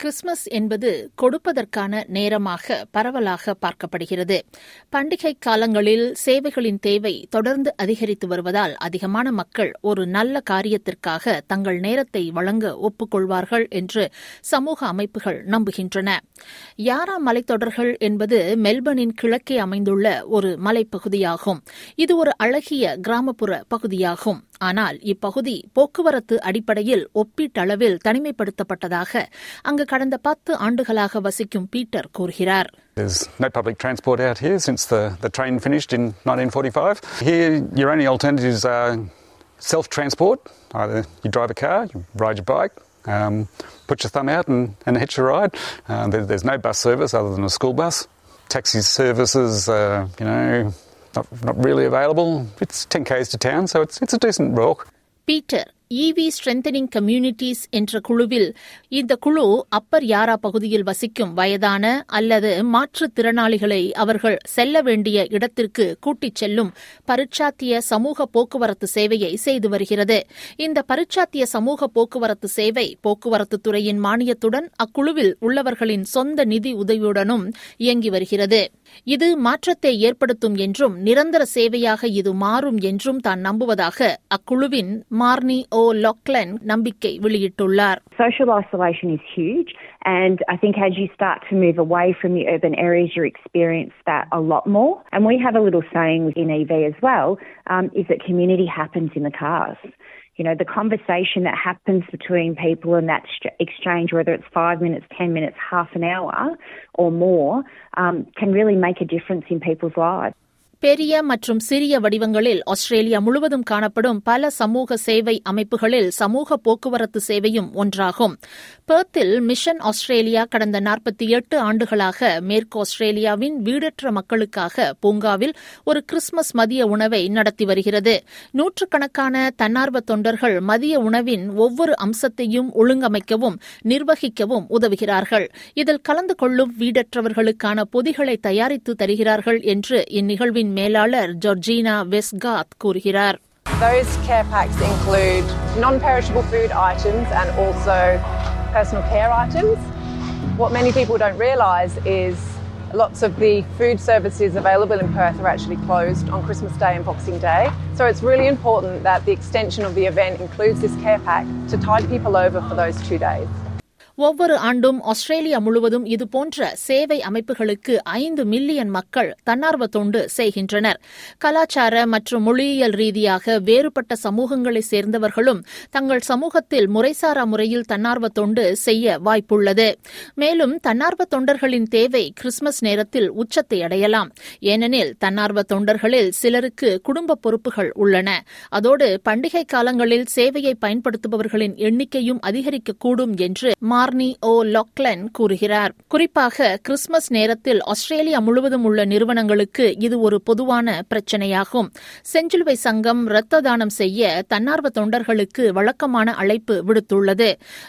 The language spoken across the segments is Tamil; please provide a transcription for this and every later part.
கிறிஸ்துமஸ் என்பது கொடுப்பதற்கான நேரமாக பரவலாக பார்க்கப்படுகிறது. பண்டிகை காலங்களில் சேவைகளின் தேவை தொடர்ந்து அதிகரித்து வருவதால் அதிகமான மக்கள் ஒரு நல்ல காரியத்திற்காக தங்கள் நேரத்தை வழங்க ஒப்புக்கொள்வார்கள் என்று சமூக அமைப்புகள் நம்புகின்றன. யாரா மலைத்தொடர்கள் என்பது மெல்பர்னின் கிழக்கே அமைந்துள்ள ஒரு மலைப்பகுதியாகும். இது ஒரு அழகிய கிராமப்புற பகுதியாகும். ஆனால் இப்பகுதி போக்குவரத்து அடிப்படையில் ஒப்பீட்டளவில் தனிமைப்படுத்தப்பட்டதாக அங்கு கடந்த பத்து ஆண்டுகளாக வசிக்கும் பீட்டர் கூறுகிறார் There's no public transport out here since the, the train finished in 1945. Here, your only alternatives are self transport. Either you drive a car, you ride your bike, um, put your thumb out and, and hitch a ride. Uh, there, there's no bus service other than a school bus. Taxi services, uh, you know, not, not really available. It's 10 k's to town, so it's, it's a decent walk. Peter இவி ஸ்ட்ரென்தனிங் கம்யூனிட்டிஸ் என்ற குழுவில் இந்த குழு அப்பர் யாரா பகுதியில் வசிக்கும் வயதான அல்லது மாற்றுத்திறனாளிகளை அவர்கள் செல்ல வேண்டிய இடத்திற்கு கூட்டிச் செல்லும் பரிச்சாத்திய சமூக போக்குவரத்து சேவையை செய்து வருகிறது. இந்த பரிச்சாத்திய சமூக போக்குவரத்து சேவை போக்குவரத்து துறையின் மானியத்துடன் அக்குழுவில் உள்ளவர்களின் சொந்த நிதி உதவியுடனும் இயங்கி வருகிறது. இது மாற்றத்தை ஏற்படுத்தும் என்றும் நிரந்தர சேவையாக இது மாறும் என்றும் தான் நம்புவதாக அக்குழுவின் மார்னி ஓ லொக்லன் நம்பிக்கை வெளியிட்டுள்ளார் Social isolation is huge, and I think as you start to move away from the urban areas, you experience that a lot more. And we have a little saying in EV as well, um, is that community happens in the cars. You know, the conversation that happens between people and that exchange, whether it's five minutes, ten minutes, half an hour, or more, um, can really make a difference in people's lives. பெரிய மற்றும் சிறிய வடிவங்களில் ஆஸ்திரேலியா முழுவதும் காணப்படும் பல சமூக சேவை அமைப்புகளில் சமூக போக்குவரத்து சேவையும் ஒன்றாகும். பெர்த்தில் மிஷன் ஆஸ்திரேலியா கடந்த நாற்பத்தி எட்டு ஆண்டுகளாக மேற்கு ஆஸ்திரேலியாவின் வீடற்ற மக்களுக்காக பூங்காவில் ஒரு கிறிஸ்துமஸ் மதிய உணவை நடத்தி வருகிறது. நூற்றுக்கணக்கான தன்னார்வ தொண்டர்கள் மதிய உணவின் ஒவ்வொரு அம்சத்தையும் ஒழுங்கமைக்கவும் நிர்வகிக்கவும் உதவுகிறார்கள். இதில் கலந்து கொள்ளும் வீடற்றவர்களுக்கான பொதிகளை தயாரித்து தருகிறார்கள் என்று இந்நிகழ்வின் மேலாளர் ஜார்ஜினா வெஸ்காத் கூறுகிறார் Those care packs include non perishable food items and also personal care items. What many people don't realise is lots of the food services available in Perth are actually closed on Christmas Day and Boxing Day. So it's really important that the extension of the event includes this care pack to tide people over for those two days. ஒவ்வொரு ஆண்டும் ஆஸ்திரேலியா முழுவதும் இதுபோன்ற சேவை அமைப்புகளுக்கு ஐந்து மில்லியன் மக்கள் தன்னார்வ தொண்டு செய்கின்றனர். கலாச்சார மற்றும் மொழியியல் ரீதியாக வேறுபட்ட சமூகங்களைச் சேர்ந்தவர்களும் தங்கள் சமூகத்தில் முறைசாரா முறையில் தன்னார்வ தொண்டு செய்ய வாய்ப்புள்ளது. மேலும் தன்னார்வ தொண்டர்களின் தேவை கிறிஸ்துமஸ் நேரத்தில் உச்சத்தை அடையலாம். ஏனெனில் தன்னார்வ தொண்டர்களில் சிலருக்கு குடும்ப பொறுப்புகள் உள்ளன. அதோடு பண்டிகை காலங்களில் சேவையை பயன்படுத்துபவர்களின் எண்ணிக்கையும் அதிகரிக்கக்கூடும் என்று கார்னி ஓ லொக்லன் கூறுகிறார். குறிப்பாக கிறிஸ்துமஸ் நேரத்தில் ஆஸ்திரேலியா முழுவதும் உள்ள நிறுவனங்களுக்கு இது ஒரு பொதுவான பிரச்சினையாகும். செஞ்சிலுவை சங்கம் இரத்த தானம் செய்ய தன்னார்வ தொண்டர்களுக்கு வழக்கமான அழைப்பு விடுத்துள்ளது.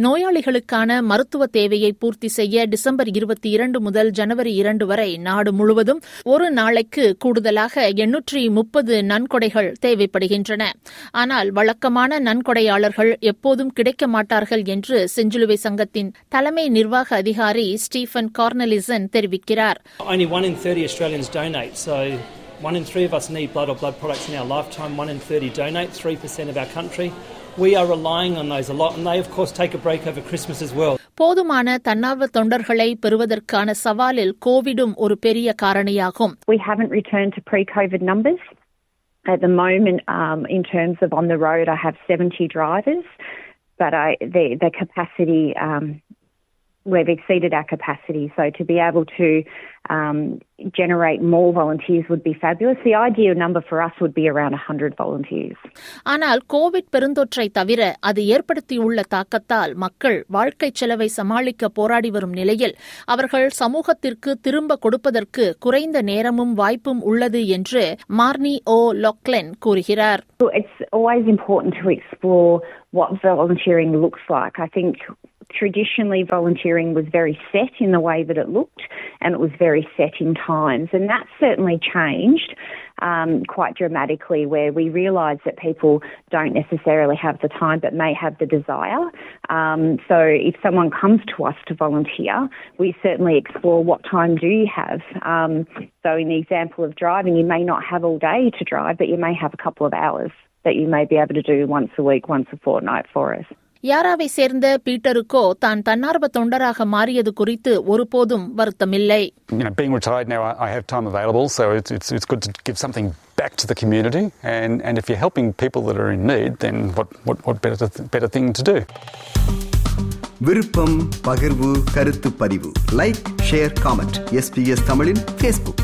நோயாளிகளுக்கான மருத்துவ தேவையை பூர்த்தி செய்ய டிசம்பர் இருபத்தி இரண்டு முதல் ஜனவரி இரண்டு வரை நாடு முழுவதும் ஒரு நாளைக்கு கூடுதலாக எண்ணூற்றி முப்பது நன்கொடைகள் தேவைப்படுகின்றன. ஆனால் வழக்கமான நன்கொடையாளர்கள் எப்போதும் கிடைக்க மாட்டார்கள் என்று செஞ்சிலுவை சங்கத்தின் தலைமை நிர்வாக அதிகாரி ஸ்டீஃபன் கார்னலிசன் தெரிவிக்கிறார் Only one in 30 Australians donate, so one in three of us need blood or blood products in our lifetime. One in 30 donate, 3% of our country. We are relying on those a lot, and they, of course, take a break over Christmas as well. போதுமான தன்னார்வ தொண்டர்களை பெறுவதற்கான சவாலில் கோவிடும் ஒரு பெரிய காரணியாகும் We haven't returned to pre COVID numbers. At the moment, um, in terms of on the road, I have 70 drivers, but I, the, the capacity, um, we've exceeded our capacity. So to be able to um, generate more volunteers would be fabulous. The ideal number for us would be around 100 volunteers. ஆனால் கோவிட் பெருந்தொற்றை தவிர அது ஏற்படுத்தியுள்ள தாக்கத்தால் மக்கள் வாழ்க்கை செலவை சமாளிக்க போராடி வரும் நிலையில் அவர்கள் சமூகத்திற்கு திரும்ப கொடுப்பதற்கு குறைந்த நேரமும் வாய்ப்பும் உள்ளது என்று மார்னி ஓ லொக்லென் கூறுகிறார் It's always important to explore what volunteering looks like. I think traditionally volunteering was very set in the way that it looked and it was very set in times. And that certainly changed um, quite dramatically, where we realise that people don't necessarily have the time but may have the desire. Um, so if someone comes to us to volunteer, we certainly explore what time do you have. Um, so in the example of driving, you may not have all day to drive, but you may have a couple of hours that you may be able to do once a week, once a fortnight for us. யாராவை சேர்ந்த பீட்டருக்கோ தான் தன்னார்வ தொண்டராக மாறியது குறித்து ஒருபோதும் வருத்தமில்லை You know, being retired now, I, have time available, so it's, it's, it's good to give something back to the community. And, and if you're helping people that are in need, then what, what, what better, better thing to do? விருப்பம் பகிர்வு கருத்து பதிவு லைக் ஷேர் காமெண்ட் எஸ்பிஎஸ் தமிழின் ஃபேஸ்புக்